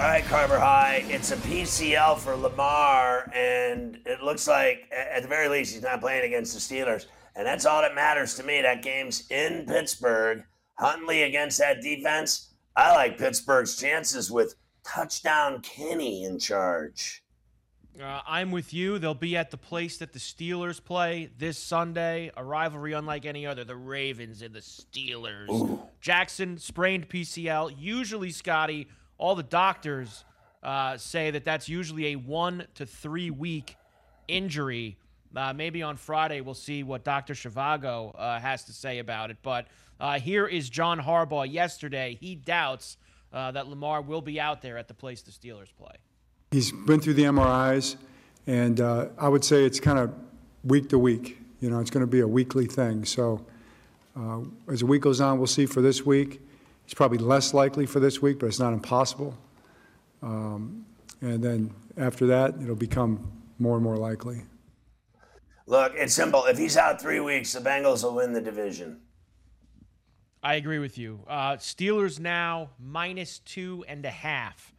All right, Carver High. It's a PCL for Lamar, and it looks like, at the very least, he's not playing against the Steelers. And that's all that matters to me. That game's in Pittsburgh. Huntley against that defense. I like Pittsburgh's chances with touchdown Kenny in charge. Uh, I'm with you. They'll be at the place that the Steelers play this Sunday, a rivalry unlike any other. The Ravens and the Steelers. Ooh. Jackson sprained PCL. Usually, Scotty, all the doctors uh, say that that's usually a one to three week injury. Uh, maybe on Friday we'll see what Dr. Shivago uh, has to say about it. But uh, here is John Harbaugh yesterday. He doubts uh, that Lamar will be out there at the place the Steelers play. He's been through the MRIs, and uh, I would say it's kind of week to week. You know, it's going to be a weekly thing. So as the week goes on, we'll see for this week. It's probably less likely for this week, but it's not impossible. Um, and then after that, it'll become more and more likely. Look, it's simple. If he's out three weeks, the Bengals will win the division. I agree with you. Uh, Steelers now minus two and a half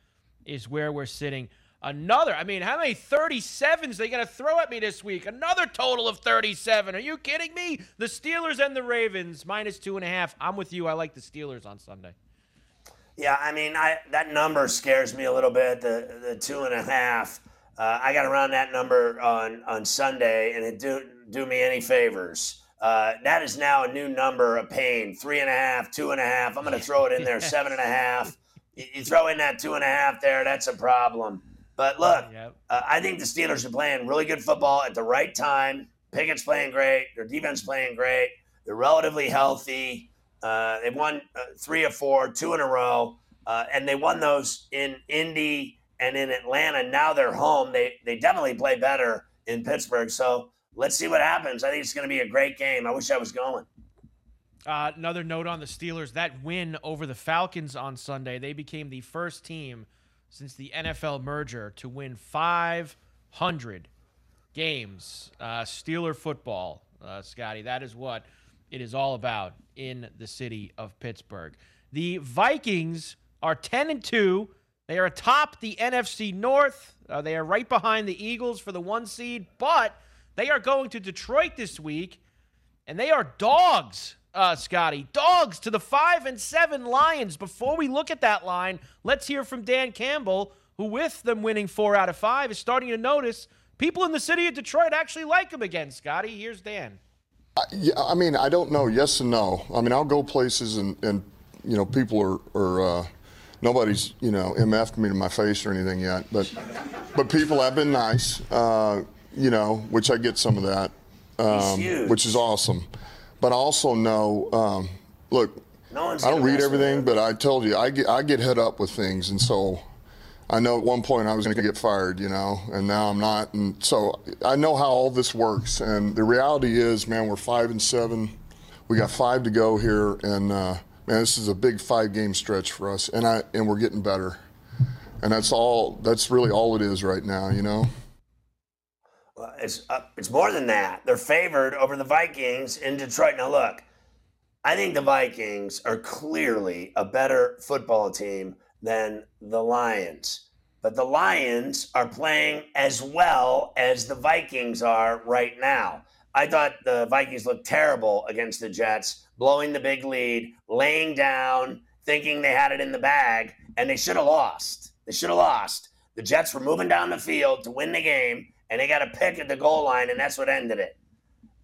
is where we're sitting. Another, I mean, how many 37s they going to throw at me this week? Another total of 37. Are you kidding me? The Steelers and the Ravens minus two and a half. I'm with you. I like the Steelers on Sunday. Yeah, I mean, I, that number scares me a little bit. The the two and a half. Uh, I got around that number on on Sunday, and it do do me any favors. Uh, that is now a new number of pain. Three and a half, two and a half. I'm going to throw it in there. Seven and a half. You, you throw in that two and a half there. That's a problem. But look, Yep. uh, I think the Steelers are playing really good football at the right time. Pickett's playing great. Their defense playing great. They're relatively healthy. Uh, they've won uh, three or four, two in a row, uh, and they won those in Indy and in Atlanta. Now they're home. They they definitely play better in Pittsburgh. So let's see what happens. I think it's going to be a great game. I wish I was going. Uh, another note on the Steelers that win over the Falcons on Sunday, they became the first team since the NFL merger to win 500 games. Uh, Steeler football, uh, Scotty. That is what it is all about in the city of Pittsburgh. The Vikings are 10 and 2. They are atop the NFC North. Uh, they are right behind the Eagles for the one seed, but they are going to Detroit this week, and they are dogs, uh, Scotty. Dogs to the five and seven Lions. Before we look at that line, let's hear from Dan Campbell, who, with them winning four out of five, is starting to notice people in the city of Detroit actually like him again. Scotty, here's Dan. Yeah, I mean, I don't know. Yes and no. I mean, I'll go places and, and you know, people are, are uh, nobody's, you know, MF'd me to my face or anything yet, but, but people have been nice, uh, you know, which I get some of that, um, which is awesome. But I also know, um, look, No I don't read everything, but I told you, I get, I get head up with things. And so I know at one point I was going to get fired, you know, and now I'm not. And so I know how all this works. And the reality is, man, we're five and seven. We got five to go here. And, uh, man, this is a big five game stretch for us. And I, and we're getting better. And that's all, that's really all it is right now, you know? It's uh, it's more than that. They're favored over the Vikings in Detroit. Now look, I think the Vikings are clearly a better football team than the Lions. But the Lions are playing as well as the Vikings are right now. I thought the Vikings looked terrible against the Jets, blowing the big lead, laying down, thinking they had it in the bag, and they should have lost. They should have lost. The Jets were moving down the field to win the game, and they got a pick at the goal line, and that's what ended it.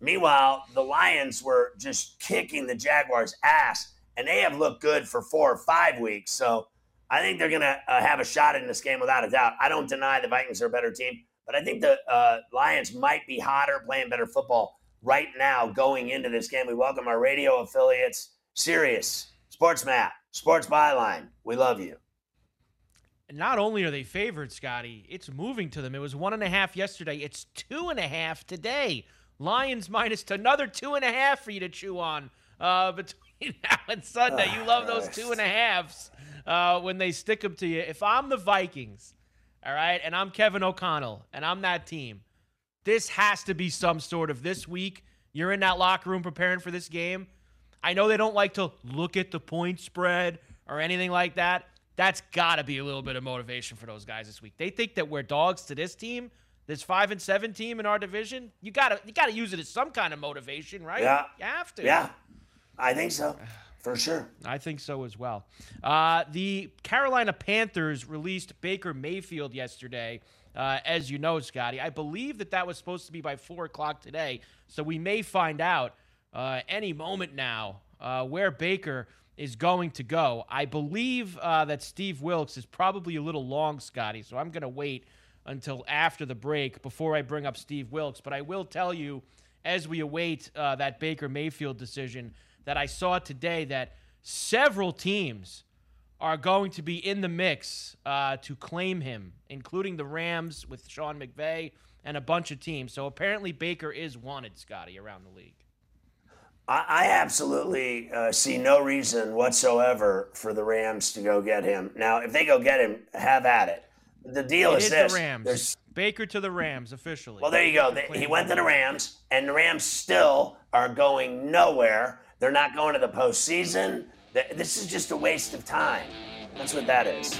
Meanwhile, the Lions were just kicking the Jaguars' ass, and they have looked good for four or five weeks. So I think they're going to uh, have a shot in this game without a doubt. I don't deny the Vikings are a better team, but I think the uh, Lions might be hotter, playing better football right now going into this game. We welcome our radio affiliates, Sirius, Sports Map, Sports Byline. We love you. Not only are they favored, Scotty, it's moving to them. It was one and a half yesterday. It's two and a half today. Lions minus to another two and a half for you to chew on uh, between now and Sunday. You love those two and a halves uh, when they stick them to you. If I'm the Vikings, all right, and I'm Kevin O'Connell, and I'm that team, this has to be some sort of this week. You're in that locker room preparing for this game. I know they don't like to look at the point spread or anything like that. That's got to be a little bit of motivation for those guys this week. They think that we're dogs to this team this five and seven team in our division, you gotta you gotta use it as some kind of motivation, right? Yeah, you have to. Yeah, I think so, for sure. I think so as well. Uh, the Carolina Panthers released Baker Mayfield yesterday. Uh, as you know, Scotty, I believe that that was supposed to be by four o'clock today, so we may find out uh, any moment now uh, where Baker is going to go. I believe uh, that Steve Wilks is probably a little long, Scotty, so I'm going to wait until after the break before I bring up Steve Wilks. But I will tell you, as we await uh, that Baker Mayfield decision, that I saw today that several teams are going to be in the mix uh, to claim him, including the Rams with Sean McVay and a bunch of teams. So apparently Baker is wanted, Scotty, around the league. I, absolutely uh, see no reason whatsoever for the Rams to go get him. Now, if they go get him, have at it the deal it is, this: the Rams. There's, Baker to the Rams officially. Well, there you go. He went to the Rams, and the Rams still are going nowhere. They're not going to the postseason. This is just a waste of time. That's what that is.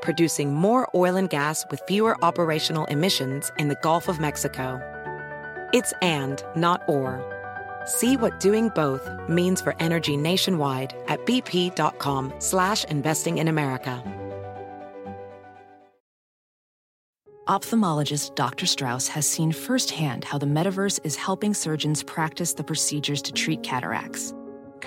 producing more oil and gas with fewer operational emissions in the Gulf of Mexico. It's and, not or. See what doing both means for energy nationwide at bp.com slash investing in America. Ophthalmologist Dr. Strauss has seen firsthand how the metaverse is helping surgeons practice the procedures to treat cataracts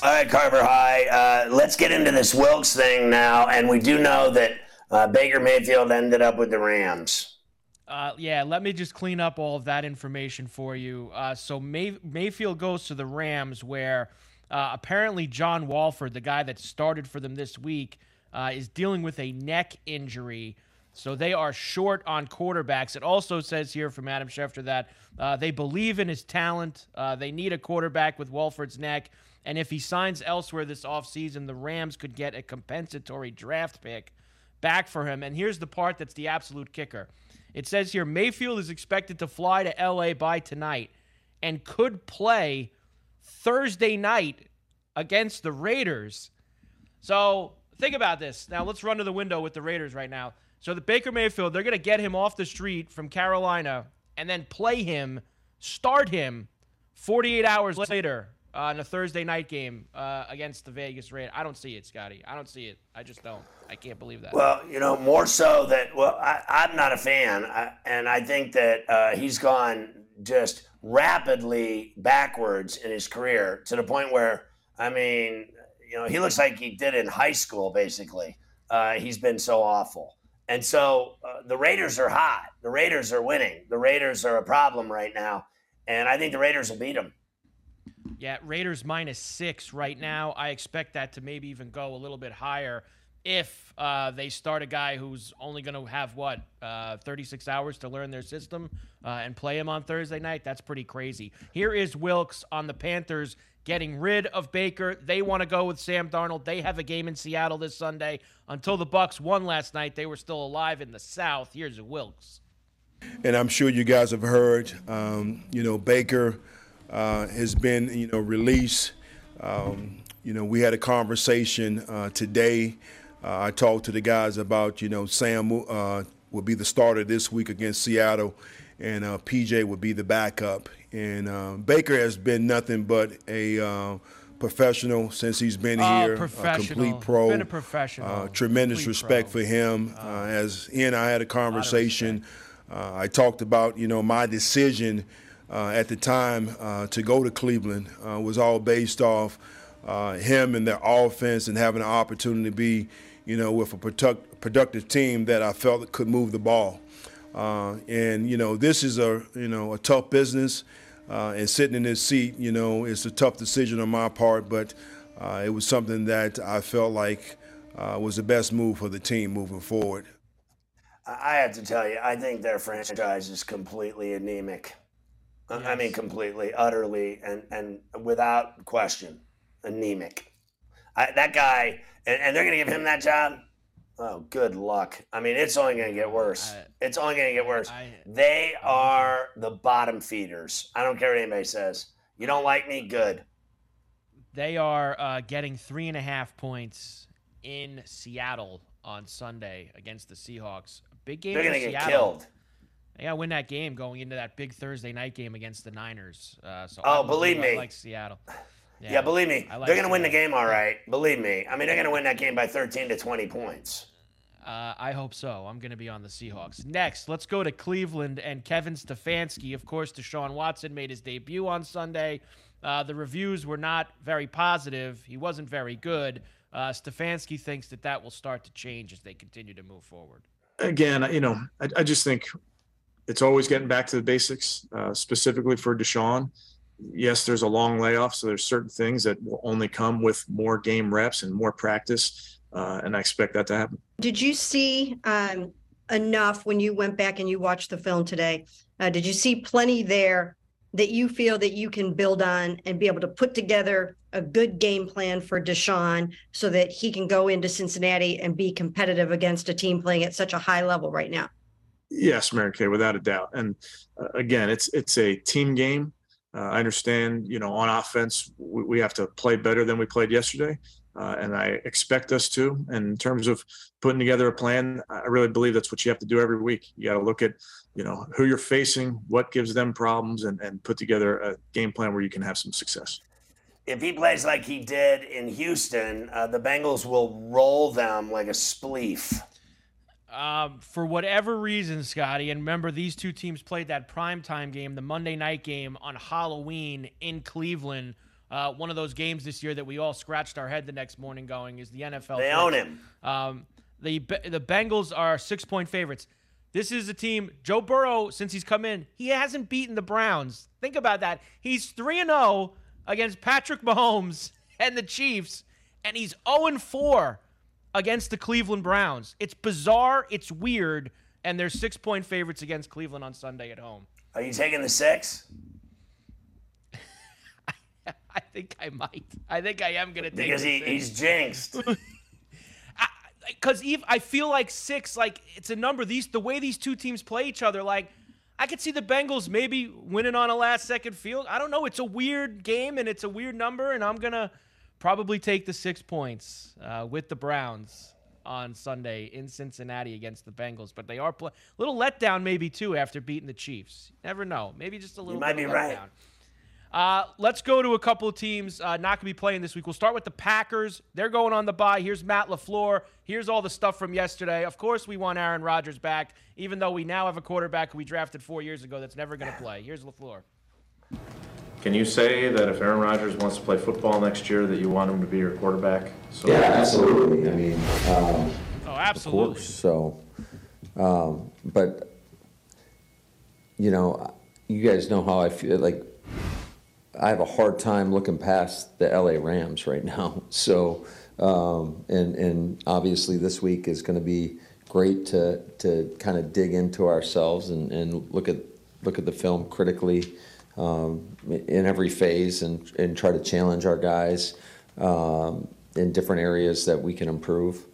All right, Carver High. Uh, let's get into this Wilks thing now. And we do know that uh, Baker Mayfield ended up with the Rams. Uh, yeah, let me just clean up all of that information for you. Uh, so May- Mayfield goes to the Rams, where Uh, apparently, John Wolford, the guy that started for them this week, uh, is dealing with a neck injury. So they are short on quarterbacks. It also says here from Adam Schefter that uh, they believe in his talent. Uh, they need a quarterback with Wolford's neck. And if he signs elsewhere this offseason, the Rams could get a compensatory draft pick back for him. And here's the part that's the absolute kicker it says here Mayfield is expected to fly to LA by tonight and could play Thursday night against the Raiders. So think about this. Now let's run to the window with the Raiders right now. So the Baker Mayfield, they're going to get him off the street from Carolina and then play him, start him 48 hours later uh, in a Thursday night game uh, against the Vegas Raiders. I don't see it, Scotty. I don't see it. I just don't. I can't believe that. Well, you know, more so that, well, I, am not a fan. I, and I think that uh, he's gone just rapidly backwards in his career to the point where, I mean, you know, he looks like he did in high school, basically. Uh, he's been so awful. And so uh, the Raiders are hot. The Raiders are winning. The Raiders are a problem right now. And I think the Raiders will beat them. Yeah, Raiders minus six right now. I expect that to maybe even go a little bit higher if uh, they start a guy who's only going to have what uh, 36 hours to learn their system uh, and play him on Thursday night. That's pretty crazy. Here is Wilks on the Panthers getting rid of Baker. They want to go with Sam Darnold. They have a game in Seattle this Sunday. Until the Bucks won last night, they were still alive in the South. Here's Wilks. And I'm sure you guys have heard, um, you know, Baker has been, you know, released. Um, you know, we had a conversation uh, today. Uh, I talked to the guys about, you know, Sam uh, will be the starter this week against Seattle, and uh, PJ would be the backup. And uh, Baker has been nothing but a uh, professional since he's been oh, here. A complete pro. Been a professional. Uh, tremendous complete respect pro. for him. Uh, as he and I had a conversation, uh, I talked about you know my decision uh, at the time uh, to go to Cleveland was all based off him and their offense and having an opportunity to be you know with a product, productive team that I felt could move the ball. Uh, and you know, this is a you know a tough business, uh, and sitting in this seat, you know, it's a tough decision on my part, but uh, it was something that I felt like uh, was the best move for the team moving forward. I have to tell you, I think their franchise is completely anemic. Yes. I mean, completely, utterly, and and without question, anemic. I, that guy, and, and they're going to give him that job. Oh, good luck. I mean, it's only going to get worse. I, it's only going to get worse. I, they are the bottom feeders. I don't care what anybody says. You don't like me? Good. They are uh, getting three and a half points in Seattle on Sunday against the Seahawks. Big game. They're going to get killed. They got to win that game going into that big Thursday night game against the Niners. Uh, so oh, believe me, I like Seattle. Yeah, yeah believe me, like they're going to win the game all right. Believe me. I mean, they're going to win that game by 13 to 20 points. Uh, I hope so. I'm going to be on the Seahawks. Next, let's go to Cleveland and Kevin Stefanski. Of course, Deshaun Watson made his debut on Sunday. Uh, the reviews were not very positive. He wasn't very good. Uh, Stefanski thinks that that will start to change as they continue to move forward. Again, you know, I, I just think it's always getting back to the basics, uh, specifically for Deshaun yes, there's a long layoff, so there's certain things that will only come with more game reps and more practice, uh, and I expect that to happen. Did you see um, enough when you went back and you watched the film today? Uh, did you see plenty there that you feel that you can build on and be able to put together a good game plan for Deshaun so that he can go into Cincinnati and be competitive against a team playing at such a high level right now? Yes, Mary Kay, without a doubt. And uh, again, it's it's a team game. Uh, I understand, you know, on offense, we, we, have to play better than we played yesterday. Uh, and I expect us to. And in terms of putting together a plan, I really believe that's what you have to do every week. You got to look at, you know, who you're facing, what gives them problems, and, and put together a game plan where you can have some success. If he plays like he did in Houston, uh, the Bengals will roll them like a spleef. Um, for whatever reason, Scotty, and remember these two teams played that primetime game, the Monday night game on Halloween in Cleveland. Uh, one of those games this year that we all scratched our head the next morning going is the NFL. They own him. Um, the the Bengals are six point favorites. This is a team. Joe Burrow, since he's come in, he hasn't beaten the Browns. Think about that. He's three and zero oh against Patrick Mahomes and the Chiefs, and he's 0 4 against the Cleveland Browns. It's bizarre. It's weird. And they're six point favorites against Cleveland on Sunday at home. Are you taking the six? I think I might. I think I am going to take it. because he, he's jinxed. Because I feel like six, like it's a number. These the way these two teams play each other, like I could see the Bengals maybe winning on a last second field. I don't know. It's a weird game and it's a weird number, and I'm gonna probably take the six points uh, with the Browns on Sunday in Cincinnati against the Bengals. But they are a little letdown maybe too after beating the Chiefs. never know. Maybe just a little. You might be right. Uh, let's go to a couple of teams uh, not going to be playing this week. We'll start with the Packers. They're going on the bye. Here's Matt LaFleur. Here's all the stuff from yesterday. Of course, we want Aaron Rodgers back, even though we now have a quarterback we drafted four years ago that's never going to play. Here's LaFleur. Can you say that if Aaron Rodgers wants to play football next year, that you want him to be your quarterback? So yeah, absolutely. I mean, um, oh, absolutely. Of course. So, um, but you know, you guys know how I feel. Like, I have a hard time looking past the LA Rams right now. So, um, and and obviously this week is going to be great to to kind of dig into ourselves and, and look at look at the film critically um, in every phase and, and try to challenge our guys um, in different areas that we can improve.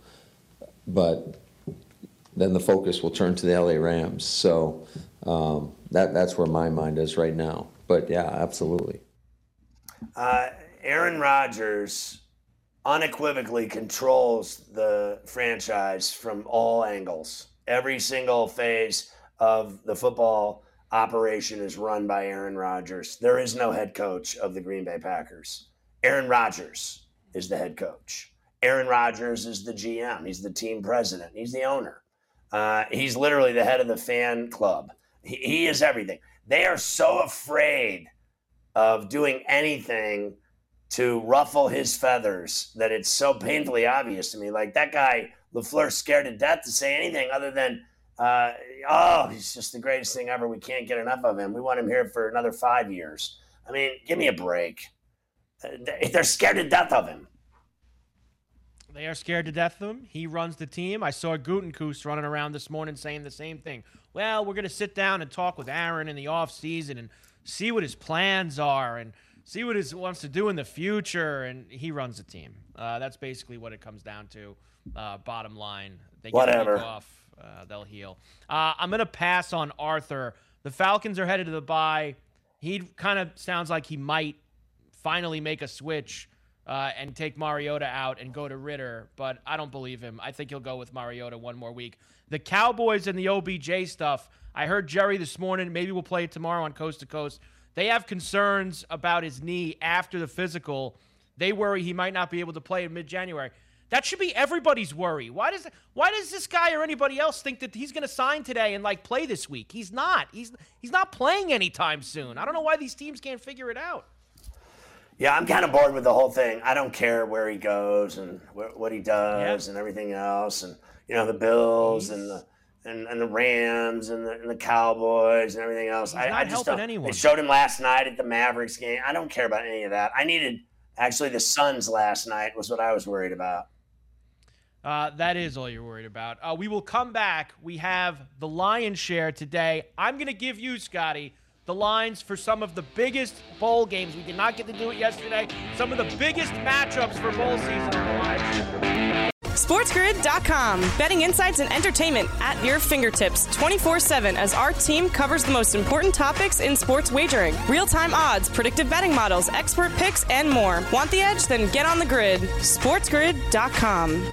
But then the focus will turn to the LA Rams. So um, that that's where my mind is right now. But yeah, absolutely. Uh, Aaron Rodgers unequivocally controls the franchise from all angles. Every single phase of the football operation is run by Aaron Rodgers. There is no head coach of the Green Bay Packers. Aaron Rodgers is the head coach. Aaron Rodgers is the GM. He's the team president. He's the owner. Uh, he's literally the head of the fan club. He, he is everything. They are so afraid of doing anything to ruffle his feathers that it's so painfully obvious to me. Like that guy, LaFleur, scared to death to say anything other than uh, oh, he's just the greatest thing ever. We can't get enough of him. We want him here for another five years. I mean, give me a break. Uh, they're scared to death of him. They are scared to death of him. He runs the team. I saw Gutekunst running around this morning saying the same thing. Well, we're going to sit down and talk with Aaron in the offseason and see what his plans are and see what he wants to do in the future. And he runs the team. Uh, that's basically what it comes down to. Uh, bottom line, they get Whatever. off uh, they'll heal. Uh, I'm going to pass on Arthur. The Falcons are headed to the bye. He kind of sounds like he might finally make a switch uh, and take Mariota out and go to Ridder, but I don't believe him. I think he'll go with Mariota one more week. The Cowboys and the OBJ stuff. I heard Jerry this morning. Maybe we'll play it tomorrow on Coast to Coast. They have concerns about his knee after the physical. They worry he might not be able to play in mid January. That should be everybody's worry. Why does why does this guy or anybody else think that he's going to sign today and like play this week? He's not. He's he's not playing anytime soon. I don't know why these teams can't figure it out. Yeah, I'm kind of bored with the whole thing. I don't care where he goes and wh- what he does and everything else, and you know the Bills and the and, and the Rams and the, and the Cowboys and everything else. He's I, not I just helping don't. anyone. They showed him last night at the Mavericks game. I don't care about any of that. I needed actually the Suns last night was what I was worried about. Uh, that is all you're worried about. Uh, we will come back. We have the lion's share today. I'm going to give you, Scotty, the lines for some of the biggest bowl games. We did not get to do it yesterday. Some of the biggest matchups for bowl season. SportsGrid.com. Betting insights and entertainment at your fingertips 24 7 as our team covers the most important topics in sports wagering real time odds, predictive betting models, expert picks, and more. Want the edge? Then get on the grid. SportsGrid.com.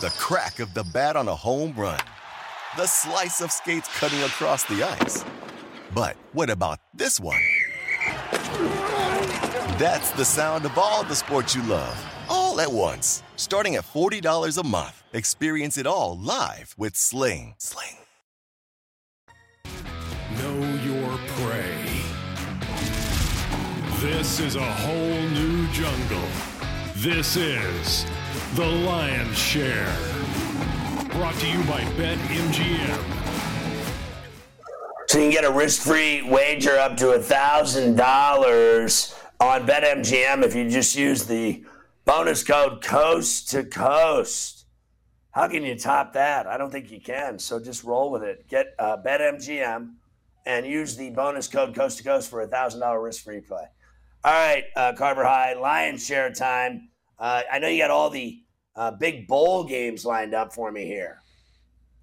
the crack of the bat on a home run, the slice of skates cutting across the ice. But what about this one? That's the sound of all the sports you love, all at once. Starting at $40 a month, experience it all live with Sling. Sling. Know your prey. This is a whole new jungle. This is the Lion's Share. Brought to you by BetMGM. So you can get a risk-free wager up to $1,000 on BetMGM if you just use the bonus code Coast to Coast. How can you top that? I don't think you can. So just roll with it. Get uh, BetMGM and use the bonus code Coast to Coast for a $1,000 risk-free play. All right, uh, Carver High, Lion's Share time. Uh, I know you got all the uh, big bowl games lined up for me here.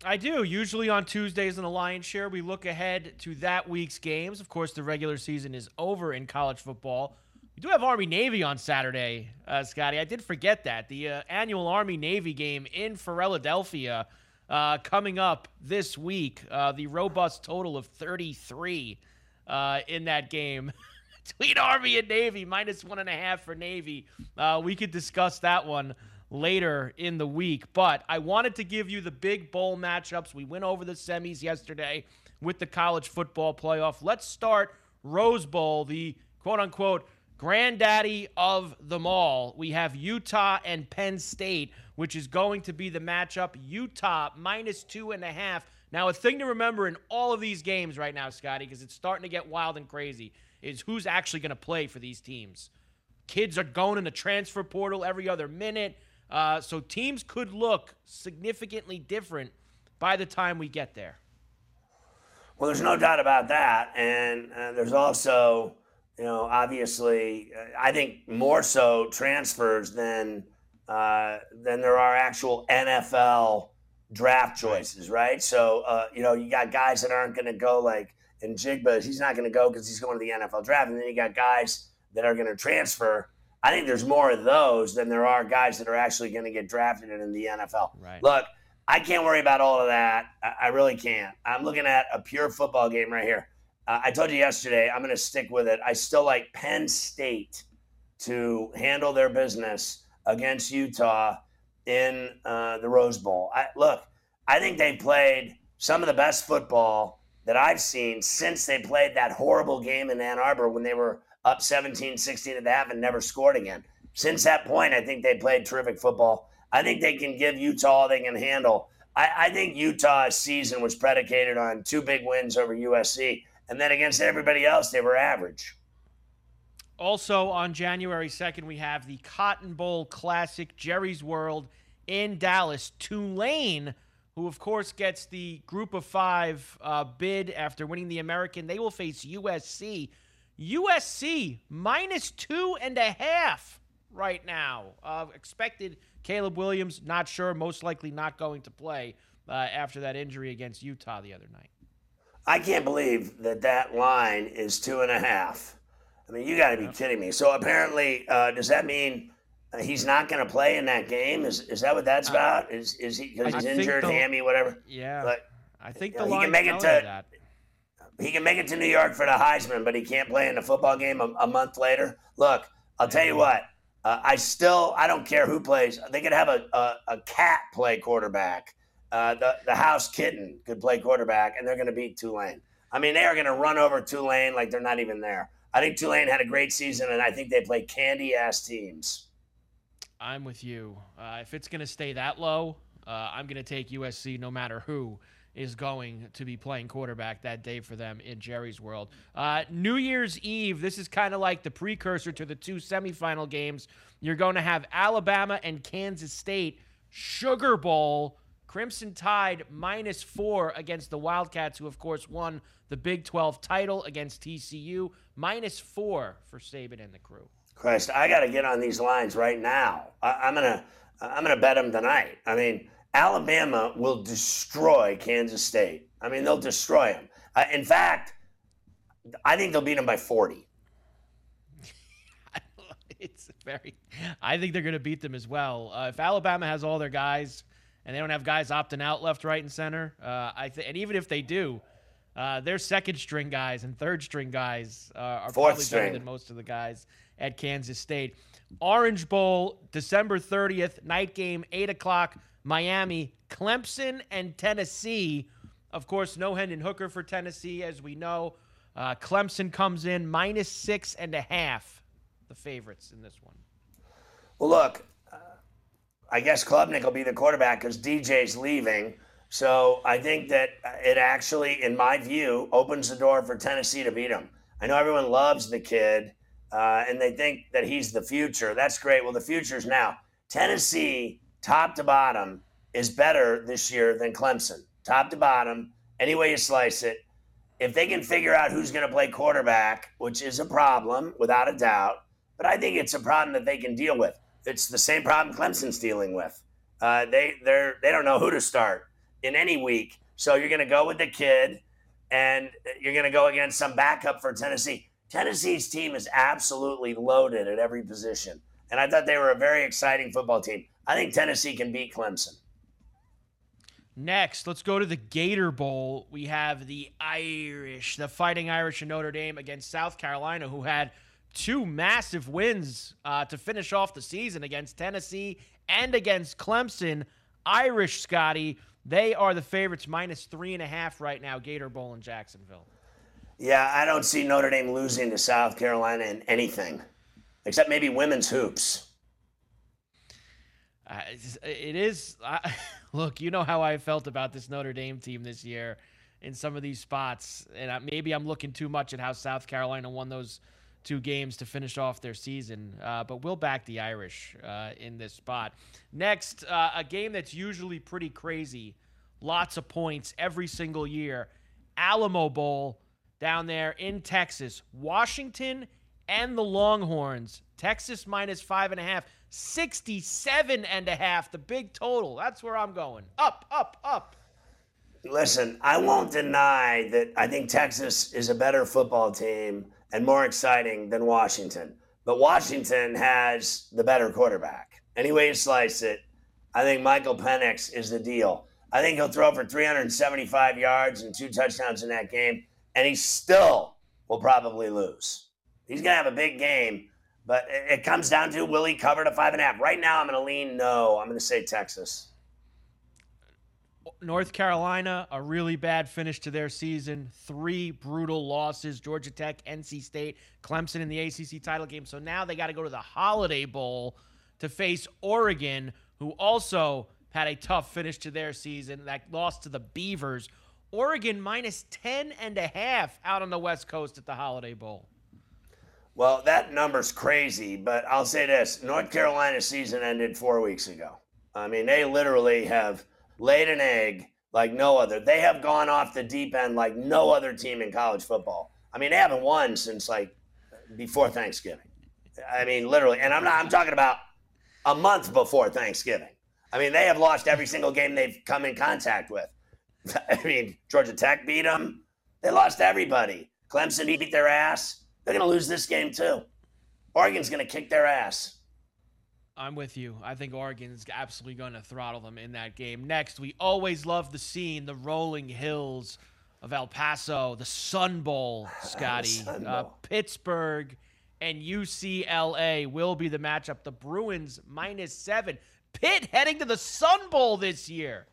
I do. Usually on Tuesdays in the Lions Share, we look ahead to that week's games. Of course, the regular season is over in college football. We do have Army Navy on Saturday, uh, Scotty. I did forget that. The uh, annual Army Navy game in Philadelphia uh, coming up this week. Uh, the robust total of 33 uh, in that game. Between Army and Navy, minus one and a half for Navy. Uh, we could discuss that one later in the week. But I wanted to give you the big bowl matchups. We went over the semis yesterday with the college football playoff. Let's start Rose Bowl, the quote unquote granddaddy of them all. We have Utah and Penn State, which is going to be the matchup. Utah minus two and a half. Now, a thing to remember in all of these games right now, Scotty, because it's starting to get wild and crazy, is who's actually going to play for these teams. Kids are going in the transfer portal every other minute. Uh, so teams could look significantly different by the time we get there. Well, there's no doubt about that, and uh, there's also, you know, obviously, uh, I think more so transfers than uh, than there are actual NFL draft choices, right? So, uh, you know, you got guys that aren't going to go like Njigba. He's not going to go because he's going to the NFL draft, and then you got guys that are going to transfer I think there's more of those than there are guys that are actually going to get drafted in the NFL. Right. Look, I can't worry about all of that. I, really can't. I'm looking at a pure football game right here. Uh, I told you yesterday, I'm going to stick with it. I still like Penn State to handle their business against Utah in uh, the Rose Bowl. I, look, I think they played some of the best football that I've seen since they played that horrible game in Ann Arbor when they were up 17 16 at the half and never scored again. Since that point, I think they played terrific football. I think they can give Utah all they can handle. I, I think Utah's season was predicated on two big wins over USC. And then against everybody else, they were average. Also on January 2nd, we have the Cotton Bowl Classic, Jerry's World in Dallas. Tulane, who of course gets the group of five uh, bid after winning the American, they will face USC. USC minus two and a half right now. Uh, expected Caleb Williams, not sure, most likely not going to play uh, after that injury against Utah the other night. I can't believe that that line is two and a half. I mean, you got to be kidding me. So apparently, uh, does that mean he's not going to play in that game? Is is that what that's uh, about? Is is he because he's injured, hammy, whatever? Yeah. But I think the you know, he can make it to that he can make it to New York for the Heisman, but he can't play in a football game a, a month later. Look, I'll tell you what. Uh, I still I don't care who plays. They could have a, a, a cat play quarterback. Uh, the the house kitten could play quarterback, and they're going to beat Tulane. I mean, they are going to run over Tulane like they're not even there. I think Tulane had a great season, and I think they play candy ass teams. I'm with you. Uh, if it's going to stay that low, uh, I'm going to take USC no matter who is going to be playing quarterback that day for them in Jerry's world. Uh, New Year's Eve, this is kind of like the precursor to the two semifinal games. You're going to have Alabama and Kansas State Sugar Bowl Crimson Tide minus four against the Wildcats, who, of course, won the Big 12 title against TCU. Minus four for Saban and the crew. Christ, I got to get on these lines right now. I, am gonna, I'm gonna bet them tonight. I mean, Alabama will destroy Kansas State. I mean, they'll destroy them. Uh, in fact, I think they'll beat them by 40. it's very. I think they're going to beat them as well. Uh, if Alabama has all their guys and they don't have guys opting out left, right, and center, uh, I think, and even if they do, uh, their second string guys and third string guys uh, are Fourth probably string. better than most of the guys at Kansas State. Orange Bowl, December 30th, night game, 8 o'clock, Miami, Clemson, and Tennessee. Of course, no Hendon Hooker for Tennessee, as we know. Uh, Clemson comes in minus six and a half, the favorites in this one. Well, look, uh, I guess Klubnik will be the quarterback because DJ's leaving. So I think that it actually, in my view, opens the door for Tennessee to beat him. I know everyone loves the kid uh, and they think that he's the future. That's great. Well, the future's now. Tennessee, top to bottom, is better this year than Clemson, top to bottom, any way you slice it. If they can figure out who's going to play quarterback, which is a problem without a doubt, but I think it's a problem that they can deal with. It's the same problem Clemson's dealing with. Uh, they they're they don't know who to start in any week. So you're going to go with the kid, and you're going to go against some backup for Tennessee. Tennessee's team is absolutely loaded at every position, and I thought they were a very exciting football team. I think Tennessee can beat Clemson. Next, let's go to the Gator Bowl. We have the Irish, the Fighting Irish of Notre Dame against South Carolina, who had two massive wins uh, to finish off the season against Tennessee and against Clemson. Irish, Scotty, they are the favorites, minus three and a half right now, Gator Bowl in Jacksonville. Yeah, I don't see Notre Dame losing to South Carolina in anything, except maybe women's hoops. It is. Uh, look, you know how I felt about this Notre Dame team this year in some of these spots, and I, maybe I'm looking too much at how South Carolina won those two games to finish off their season. Uh, but we'll back the Irish uh, in this spot. Next, uh, a game that's usually pretty crazy, lots of points every single year. Alamo Bowl down there in Texas, Washington and the Longhorns. Texas minus five and a half. 67 and a half, the big total. That's where I'm going. Up, up, up. Listen, I won't deny that I think Texas is a better football team and more exciting than Washington. But Washington has the better quarterback. Any way you slice it, I think Michael Penix is the deal. I think he'll throw for 375 yards and two touchdowns in that game, and he still will probably lose. He's going to have a big game, but it comes down to will he cover the five and a half? Right now, I'm going to lean no. I'm going to say Texas. North Carolina, a really bad finish to their season. Three brutal losses Georgia Tech, NC State, Clemson in the ACC title game. So now they got to go to the Holiday Bowl to face Oregon, who also had a tough finish to their season that lost to the Beavers. Oregon minus 10 and a half out on the West Coast at the Holiday Bowl. Well, that number's crazy, but I'll say this North Carolina's season ended four weeks ago. I mean, they literally have laid an egg like no other. They have gone off the deep end like no other team in college football. I mean, they haven't won since like before Thanksgiving. I mean, literally, and I'm not. I'm talking about a month before Thanksgiving. I mean, they have lost every single game they've come in contact with. I mean, Georgia Tech beat them. They lost everybody. Clemson beat their ass. They're going to lose this game too. Oregon's going to kick their ass. I'm with you. I think Oregon's absolutely going to throttle them in that game. Next, we always love the scene, the rolling hills of El Paso, the Sun Bowl, Scotty. Sun Uh, Pittsburgh and UCLA will be the matchup. The Bruins minus seven. Pitt heading to the Sun Bowl this year.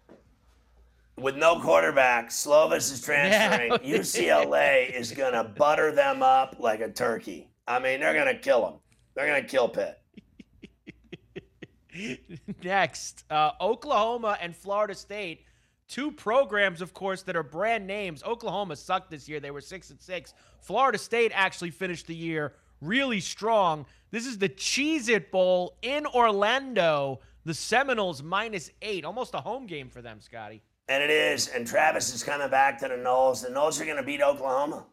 With no quarterback, Slovis is transferring. Yeah. UCLA is going to butter them up like a turkey. I mean, they're going to kill them. They're going to kill Pitt. Next, uh, Oklahoma and Florida State, two programs, of course, that are brand names. Oklahoma sucked this year; they were six and six. Florida State actually finished the year really strong. This is the Cheez It Bowl in Orlando. The Seminoles minus eight, almost a home game for them, Scotty. And it is. And Travis is coming back to the Noles. The Noles are going to beat Oklahoma.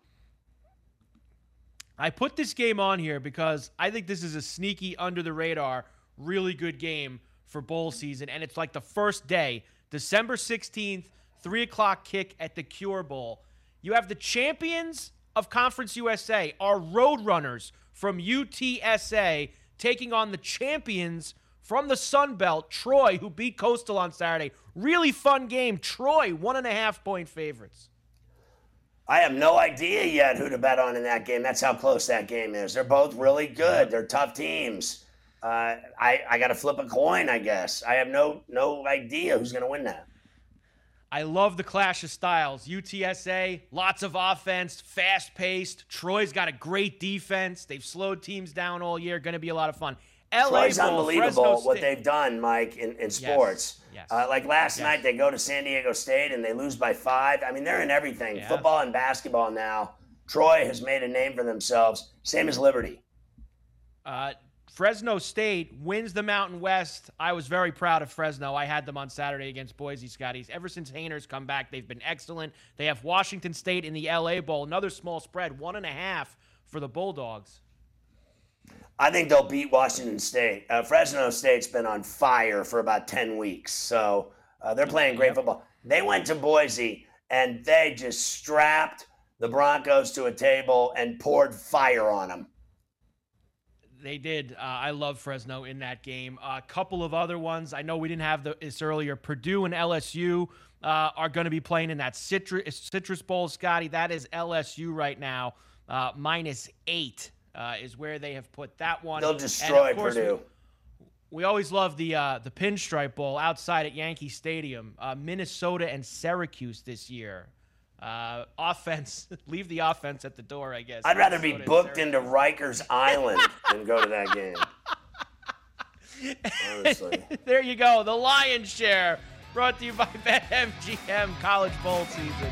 I put this game on here because I think this is a sneaky, under the radar, really good game for bowl season. And it's like the first day, December 16th, 3 o'clock kick at the Cure Bowl. You have the champions of Conference USA, our Roadrunners from UTSA, taking on the champions from the Sun Belt, Troy, who beat Coastal on Saturday. Really fun game. Troy, one and a half point favorites. I have no idea yet who to bet on in that game. That's how close that game is. They're both really good. They're tough teams. Uh, I I got to flip a coin, I guess. I have no no idea who's going to win that. I love the clash of styles. UTSA, lots of offense, fast paced. Troy's got a great defense. They've slowed teams down all year. Going to be a lot of fun. LA Troy's Bowl, unbelievable what they've done, Mike, in, in sports. Yes. Uh, like last Yes. night, they go to San Diego State and they lose by five. I mean, they're in everything Yeah. football and basketball now. Troy has made a name for themselves, same as Liberty. Uh, Fresno State wins the Mountain West. I was very proud of Fresno. I had them on Saturday against Boise Scotties. Ever since Haener's come back, they've been excellent. They have Washington State in the LA Bowl, another small spread, one and a half for the Bulldogs. I think they'll beat Washington State. Uh, Fresno State's been on fire for about 10 weeks, so uh, they're playing great football. They went to Boise and they just strapped the Broncos to a table and poured fire on them. They did. Uh, I love Fresno in that game. A couple of other ones. I know we didn't have the, this earlier. Purdue and LSU uh, are going to be playing in that Citrus, Citrus Bowl, Scotty. That is LSU right now. Uh, minus eight uh, is where they have put that one. They'll destroy course, Purdue. We, we always love the uh, the Pinstripe Bowl outside at Yankee Stadium. Uh, Minnesota and Syracuse this year. Uh, offense, leave the offense at the door, I guess. I'd rather be Minnesota and booked into Rikers Island than go to that game. Honestly. there you go. The Lion's Share, brought to you by BetMGM College Bowl season.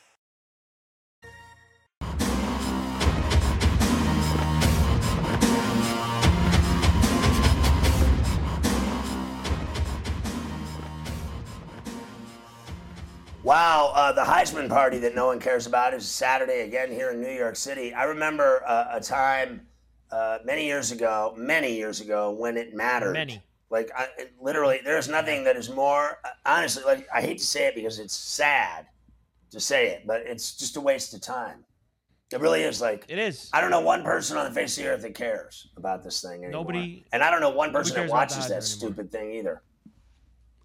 Wow, uh, the Heisman party that no one cares about is Saturday again here in New York City. I remember uh, a time uh, many years ago, many years ago, when it mattered. Many. Like I, literally, there's nothing that is more uh, honestly. Like I hate to say it because it's sad to say it, but it's just a waste of time. It really is. Like It is. I don't know one person on the face of the earth that cares about this thing anymore. Nobody- and I don't know one person that cares about the watches that anymore. stupid thing either.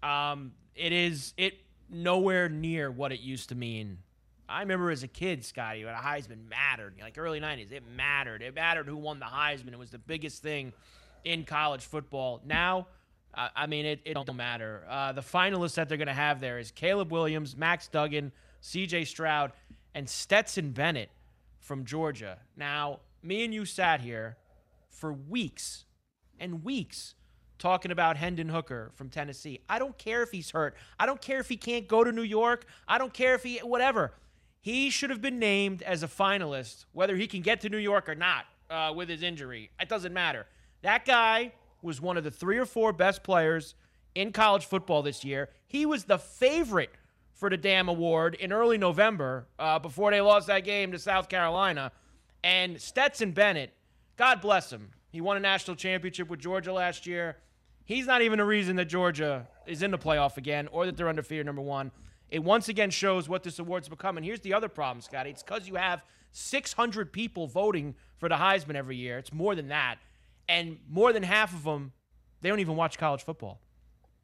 Um, it is it nowhere near what it used to mean. I remember as a kid, Scotty, when a Heisman mattered, like early '90s, it mattered. It mattered who won the Heisman. It was the biggest thing in college football. Now, I, mean, it, it don't matter. Uh, the finalists that they're going to have there is Caleb Williams, Max Duggan, C.J. Stroud, and Stetson Bennett from Georgia. Now, me and you sat here for weeks and weeks talking about Hendon Hooker from Tennessee. I don't care if he's hurt. I don't care if he can't go to New York. I don't care if he, whatever. He should have been named as a finalist, whether he can get to New York or not uh, with his injury. It doesn't matter. That guy was one of the three or four best players in college football this year. He was the favorite for the damn award in early November uh, before they lost that game to South Carolina. And Stetson Bennett, God bless him. He won a national championship with Georgia last year. He's not even a reason that Georgia is in the playoff again or that they're undefeated number one. It once again shows what this award's become. And here's the other problem, Scotty. It's because you have 600 people voting for the Heisman every year. It's more than that. And more than half of them, they don't even watch college football.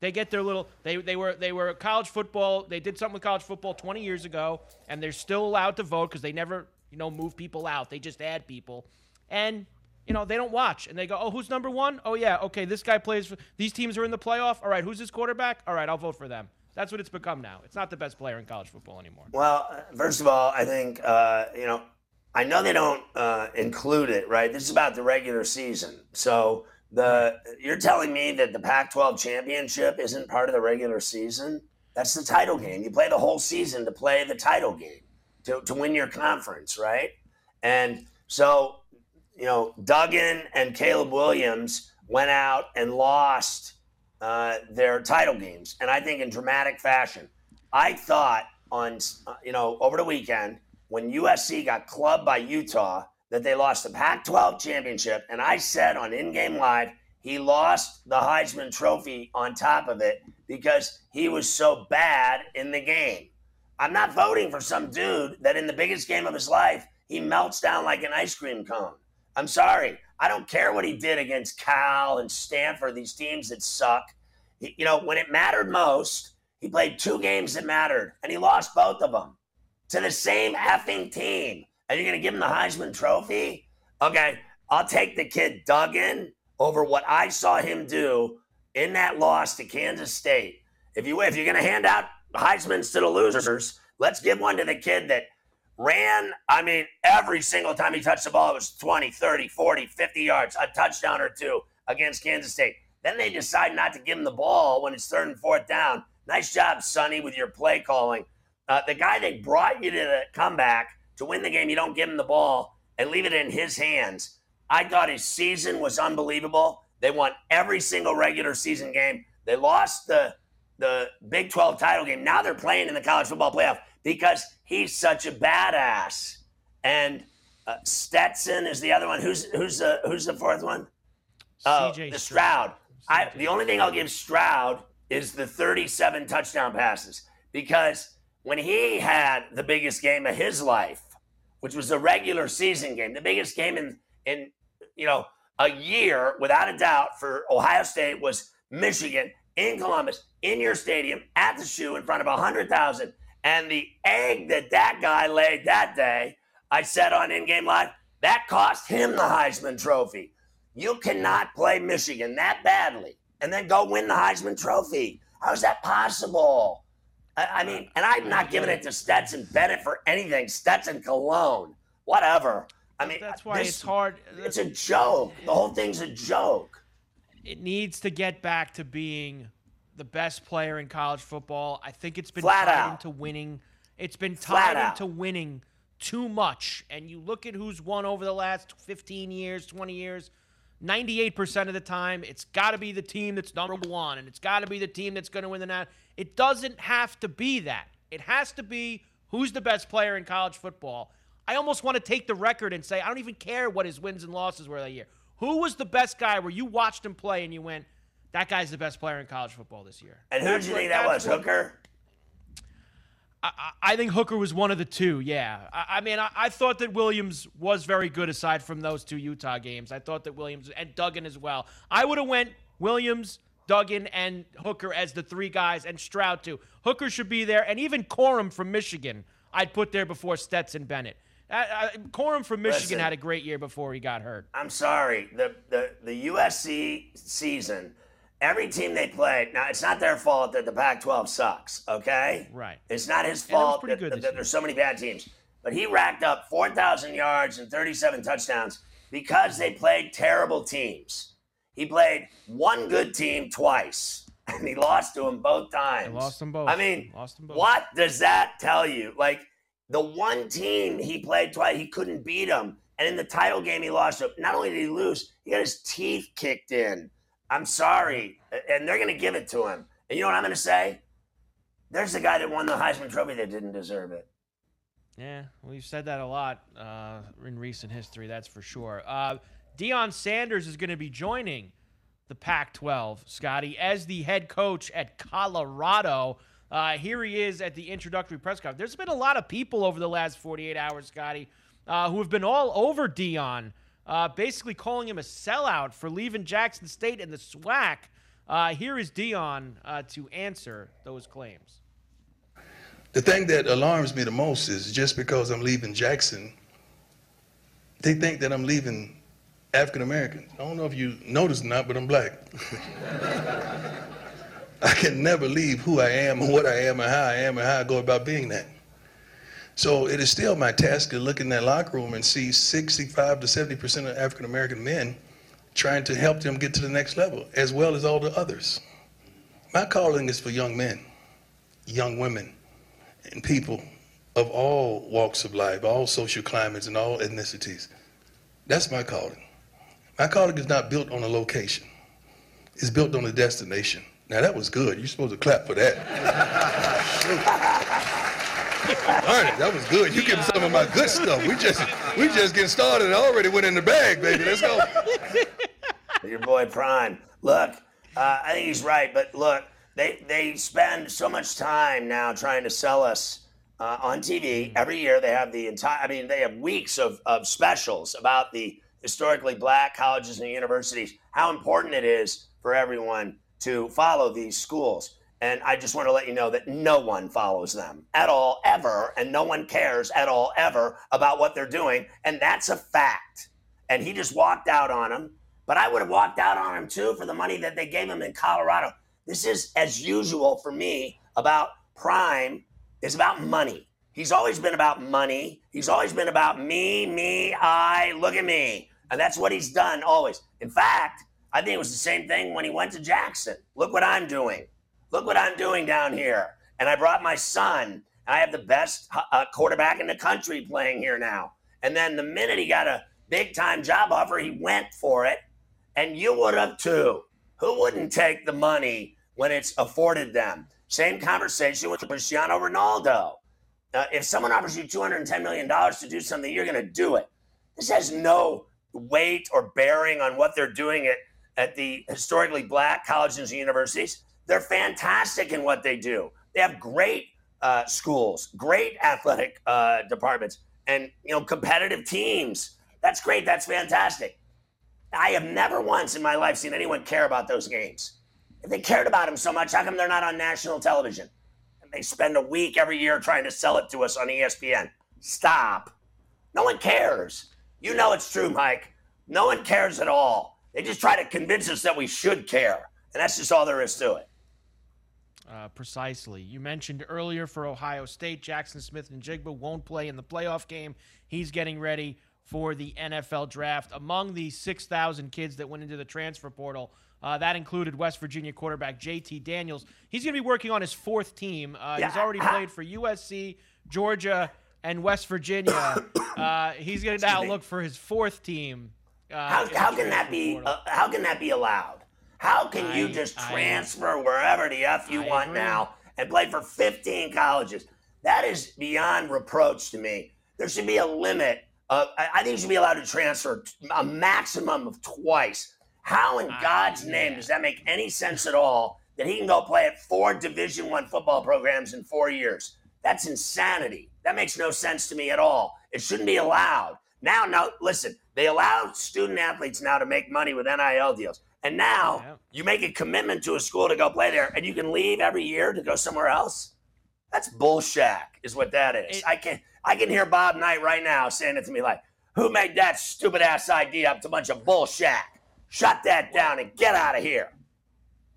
They get their little they they were they were college football. They did something with college football 20 years ago, and they're still allowed to vote because they never you know move people out. They just add people, and you know they don't watch and they go, oh, who's number one? Oh yeah, okay, this guy plays. for These teams are in the playoff. All right, who's his quarterback? All right, I'll vote for them. That's what it's become now. It's not the best player in college football anymore. Well, uh, first of all, I think uh, you know, I know they don't uh, include it, right? This is about the regular season, so the you're telling me that the Pac-12 championship isn't part of the regular season? That's the title game. You play the whole season to play the title game to, to win your conference, right? And so, you know, Duggan and Caleb Williams went out and lost uh, their title games, and I think in dramatic fashion. I thought on uh, you know over the weekend when USC got clubbed by Utah that they lost the Pac 12 championship. And I said on In Game Live, he lost the Heisman Trophy on top of it because he was so bad in the game. I'm not voting for some dude that in the biggest game of his life, he melts down like an ice cream cone. I'm sorry. I don't care what he did against Cal and Stanford, these teams that suck. He, you know, when it mattered most, he played two games that mattered and he lost both of them to the same effing team. Are you going to give him the Heisman Trophy? Okay, I'll take the kid Duggan over what I saw him do in that loss to Kansas State. If you if you're going to hand out Heisman's to the losers, let's give one to the kid that ran. I mean, every single time he touched the ball, it was 20, 30, 40, 50 yards, a touchdown or two against Kansas State. Then they decide not to give him the ball when it's third and fourth down. Nice job, Sonny, with your play calling. Uh, the guy that brought you to the comeback to win the game, you don't give him the ball and leave it in his hands. I thought his season was unbelievable. They won every single regular season game. They lost the the Big 12 title game. Now they're playing in the college football playoff because he's such a badass. And uh, Stetson is the other one. Who's who's the who's the fourth one? Uh, CJ the Stroud. I, the only thing I'll give Stroud is the 37 touchdown passes because when he had the biggest game of his life, which was a regular season game, the biggest game in in you know a year without a doubt for Ohio State was Michigan in Columbus in your stadium at the shoe in front of 100,000 and the egg that that guy laid that day, I said on in game live, that cost him the Heisman trophy. You cannot play Michigan that badly and then go win the Heisman trophy. How is that possible? I, I mean, and I'm not giving it to Stetson Bennett for anything. Stetson Cologne, whatever. I mean, That's why this- it's hard. It's a joke. The whole thing's a joke. It needs to get back to being the best player in college football. I think it's been Flat tied out. into winning. It's been Flat tied out. into winning too much. And you look at who's won over the last 15 years, 20 years. 98% of the time, it's got to be the team that's number one, and it's got to be the team that's going to win the nat. It doesn't have to be that. It has to be who's the best player in college football. I almost want to take the record and say I don't even care what his wins and losses were that year. Who was the best guy where you watched him play and you went, that guy's the best player in college football this year? And who That's do you what- think that was? what- Hooker? I, I I think Hooker was one of the two. Yeah, I, I mean, I, I thought that Williams was very good aside from those two Utah games. I thought that Williams and Duggan as well. I would have went Williams, Duggan, and Hooker as the three guys, and Stroud too. Hooker should be there, and even Corum from Michigan, I'd put there before Stetson Bennett. Uh, uh, Corum from Michigan Listen. had a great year before he got hurt. I'm sorry. The, the the USC season, every team they played. Now it's not their fault that the Pac-12 sucks. Okay, Right. It's not his fault that, good that there's so many bad teams. But he racked up 4,000 yards and 37 touchdowns because they played terrible teams. He played one good team twice, and he lost to them both times. lost them both. I mean, Lost them both. what does that tell you? Like the one team he played twice, he couldn't beat them, and in the title game he lost. Not only did he lose, he got his teeth kicked in. I'm sorry, and they're going to give it to him. And you know what I'm going to say? There's the guy that won the Heisman Trophy that didn't deserve it. Yeah, we've said that a lot uh, in recent history, that's for sure. Uh, Deion Sanders is going to be joining the Pac 12, Scotty, as the head coach at Colorado. Uh, here he is at the introductory press conference. There's been a lot of people over the last 48 hours, Scotty, uh, who have been all over Deion, uh, basically calling him a sellout for leaving Jackson State in the SWAC. Uh, here is Deion uh, to answer those claims. The thing that alarms me the most is just because I'm leaving Jackson, they think that I'm leaving African American. I don't know if you noticed or not, but I'm black. I can never leave who I am and what I am and how I am and how I go about being that. So it is still my task to look in that locker room and see 65 to 70% of African American men trying to help them get to the next level, as well as all the others. My calling is for young men, young women, and people of all walks of life, all social climates, and all ethnicities. That's my calling. My calling is not built on a location. It's built on a destination. Now that was good. You're supposed to clap for that. Darn it, that was good. You give me some of my good stuff. We just we just getting started. I already went in the bag, baby. Let's go. Your boy Prime. Look, uh, I think he's right, but look, they they spend so much time now trying to sell us uh, on TV every year. They have the entire. I mean, they have weeks of of specials about the historically black colleges and universities. How important it is for everyone to follow these schools. And I just want to let you know that no one follows them at all, ever, and no one cares at all, ever about what they're doing. And that's a fact. And he just walked out on him. But I would have walked out on him too for the money that they gave him in Colorado. This is, as usual for me, about Prime, is about money. He's always been about money. He's always been about me, me, I, look at me. And that's what he's done always. In fact, I think it was the same thing when he went to Jackson. Look what I'm doing. Look what I'm doing down here. And I brought my son. I have the best uh, quarterback in the country playing here now. And then the minute he got a big time job offer, he went for it. And you would have too. Who wouldn't take the money when it's afforded them? Same conversation with Cristiano Ronaldo. Uh, if someone offers you $210 million to do something, you're going to do it. This has no weight or bearing on what they're doing at, at the historically black colleges and universities. They're fantastic in what they do. They have great uh, schools, great athletic uh, departments, and you know competitive teams. That's great. That's fantastic. I have never once in my life seen anyone care about those games. If they cared about them so much, how come they're not on national television? And they spend a week every year trying to sell it to us on ESPN. Stop. No one cares. You know it's true, Mike. No one cares at all. They just try to convince us that we should care. And that's just all there is to it. Uh, precisely. You mentioned earlier for Ohio State, Jackson Smith-Njigba won't play in the playoff game. He's getting ready for the NFL draft. Among the 6,000 kids that went into the transfer portal, uh, that included West Virginia quarterback JT Daniels. He's going to be working on his fourth team. Uh, He's already played for USC, Georgia, and West Virginia. Uh, he's going to now look for his fourth team. Uh, How, how can that be? Uh, how can that be allowed? How can you I- just I- transfer wherever the f you I want agree. now and play for 15 colleges? That is beyond reproach to me. There should be a limit. Of, I I think you should be allowed to transfer a maximum of twice. How in God's name does that make any sense at all? That he can go play at four Division One football programs in four years? That's insanity. That makes no sense to me at all. It shouldn't be allowed. Now, now, listen, they allow student athletes now to make money with NIL deals. And now you make a commitment to a school to go play there and you can leave every year to go somewhere else. That's bullshit, is what that is. I can I can hear Bob Knight right now saying it to me like, who made that stupid ass idea up to a bunch of bullshit? Shut that down and get out of here.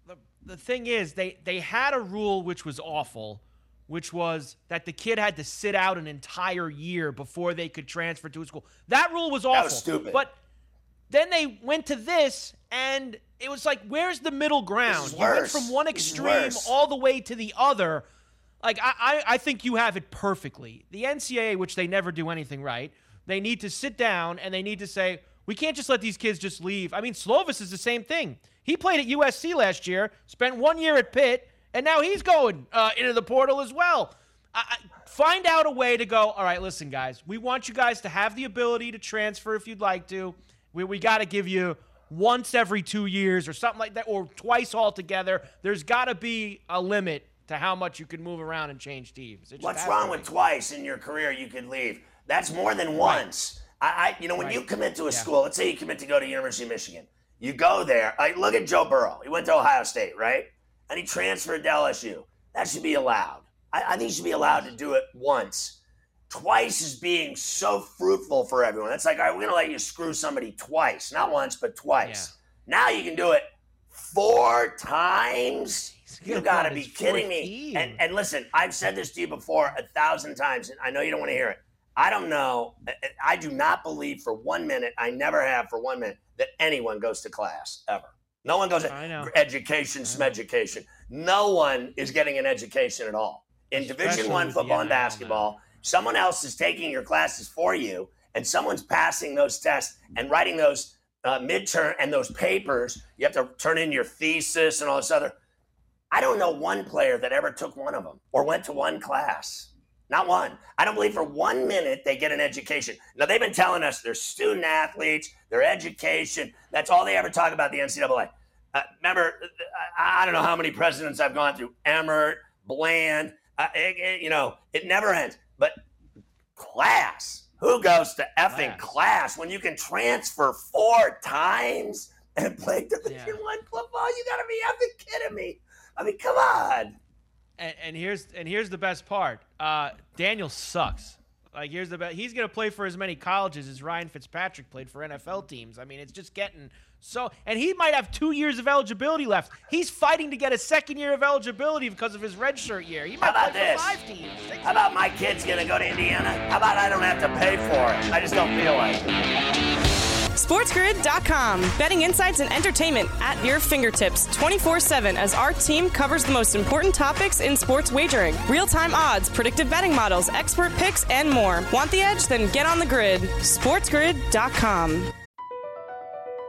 the the thing is, they they had a rule which was awful, which was that the kid had to sit out an entire year before they could transfer to a school. That rule was awful. That was stupid. But Then they went to this, and it was like, where's the middle ground? You went from one extreme all the way to the other. Like, I, I, I think you have it perfectly. The NCAA, which they never do anything right, they need to sit down and they need to say, we can't just let these kids just leave. I mean, Slovis is the same thing. He played at USC last year, spent one year at Pitt, and now he's going uh, into the portal as well. I, I, find out a way to go, all right, listen, guys, we want you guys to have the ability to transfer if you'd like to. We, we got to give you once every two years or something like that, or twice altogether. There's got to be a limit to how much you can move around and change teams. What's wrong with twice in your career you could leave? That's more than once. I, I you know, when Right. you commit to a Yeah. school, let's say you commit to go to University of Michigan, you go there. Like, look at Joe Burrow. He went to Ohio State, right? And he transferred to LSU. That should be allowed. I, I think you should be allowed to do it once. Twice is being so fruitful for everyone. It's like, all right, we're going to let you screw somebody twice, not once, but twice. Now you can do it four times. You got to be kidding fourth me. And, and listen, I've said this to you before a thousand times, and I know you don't want to hear it. I don't know. I- do not believe for one minute, I never have for one minute, that anyone goes to class ever. No one goes to education, education. No one is getting an education at all. In Division One football and basketball, someone else is taking your classes for you, and someone's passing those tests and writing those uh, midterm and those papers. You have to turn in your thesis and all this other. I don't know one player that ever took one of them or went to one class. Not one. I don't believe for one minute they get an education. Now, they've been telling us they're student athletes, their education. That's all they ever talk about the NCAA. Uh, remember, I, don't know how many presidents I've gone through Emmert, Brand, uh, it- it- you know, it never ends. But class. Who goes to effing class, when you can transfer four times and play Division One football? You got to be effing kidding me. I mean, come on. And, and here's and here's the best part. Uh, Daniel sucks. Like here's the best. He's gonna play for as many colleges as Ryan Fitzpatrick played for NFL teams. I mean, it's just getting so. And he might have two years of eligibility left. He's fighting to get a second year of eligibility because of his redshirt year. He How might about play this? five teams. six How about my kid's gonna go to Indiana? How about I don't have to pay for it? I just don't feel like it. SportsGrid.com. Betting insights and entertainment at your fingertips 24 7 as our team covers the most important topics in sports wagering real time odds, predictive betting models, expert picks, and more. Want the edge? Then get on the grid. SportsGrid.com.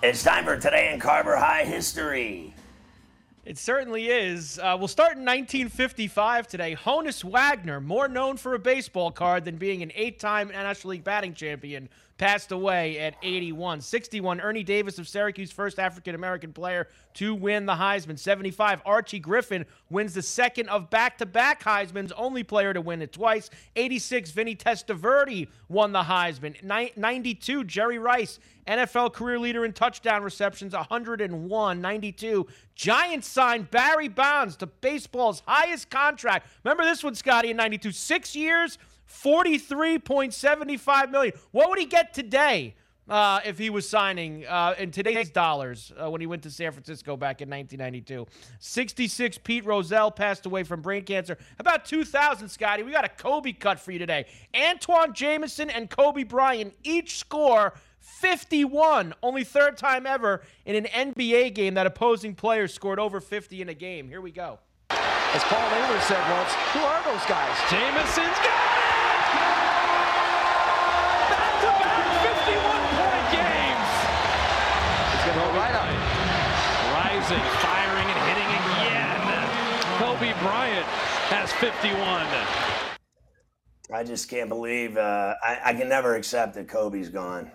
It's time for today in Carver High history. It certainly is. Uh, we'll start in 1955 today. Honus Wagner, more known for a baseball card than being an eight time National League batting champion, passed away at 81. 61, Ernie Davis of Syracuse, first African American player to win the Heisman. 75, Archie Griffin wins the second of back to back Heisman's, only player to win it twice. 86, Vinny Testaverde won the Heisman. 92, Jerry Rice, NFL career leader in touchdown receptions, 101. 92, Giants signed Barry Bonds to baseball's highest contract. Remember this one, Scotty, in 92? Six years, 43.75 million. What would he get today uh, if he was signing uh, in today's dollars uh, when he went to San Francisco back in 1992? 66, Pete Rozelle passed away from brain cancer. About 2,000, Scotty. We got a Kobe cut for you today. Antoine Jamison and Kobe Bryant each score 51. Only third time ever in an NBA game that opposing players scored over 50 in a game. Here we go. As Paul Aylor said once, who are those guys? Jamison's got it! Back-to-back 51-point games. It's going to go right up. Firing, and hitting again. Kobe Bryant has 51. I just can't believe uh, I, I can never accept that Kobe's gone.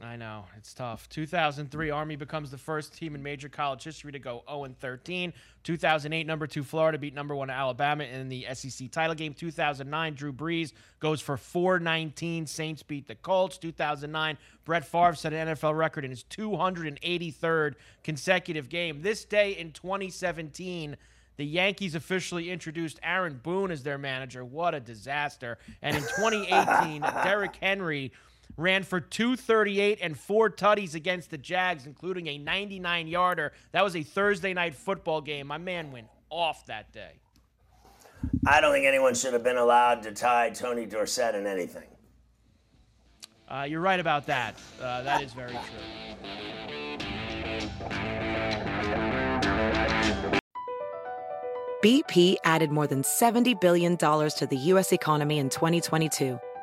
I know it's tough. 2003, Army becomes the first team in major college history to go 0 13. 2008, number two Florida beat number one Alabama in the SEC title game. 2009, Drew Brees goes for 419. Saints beat the Colts. 2009, Brett Favre set an NFL record in his 283rd consecutive game. This day in 2017. The Yankees officially introduced Aaron Boone as their manager. What a disaster. And in 2018, Derrick Henry ran for 238 and four tutties against the Jags, including a 99 yarder. That was a Thursday night football game. My man went off that day. I don't think anyone should have been allowed to tie Tony Dorsett in anything. Uh, you're right about that. Uh, that is very true. BP added more than $70 billion to the U.S. economy in 2022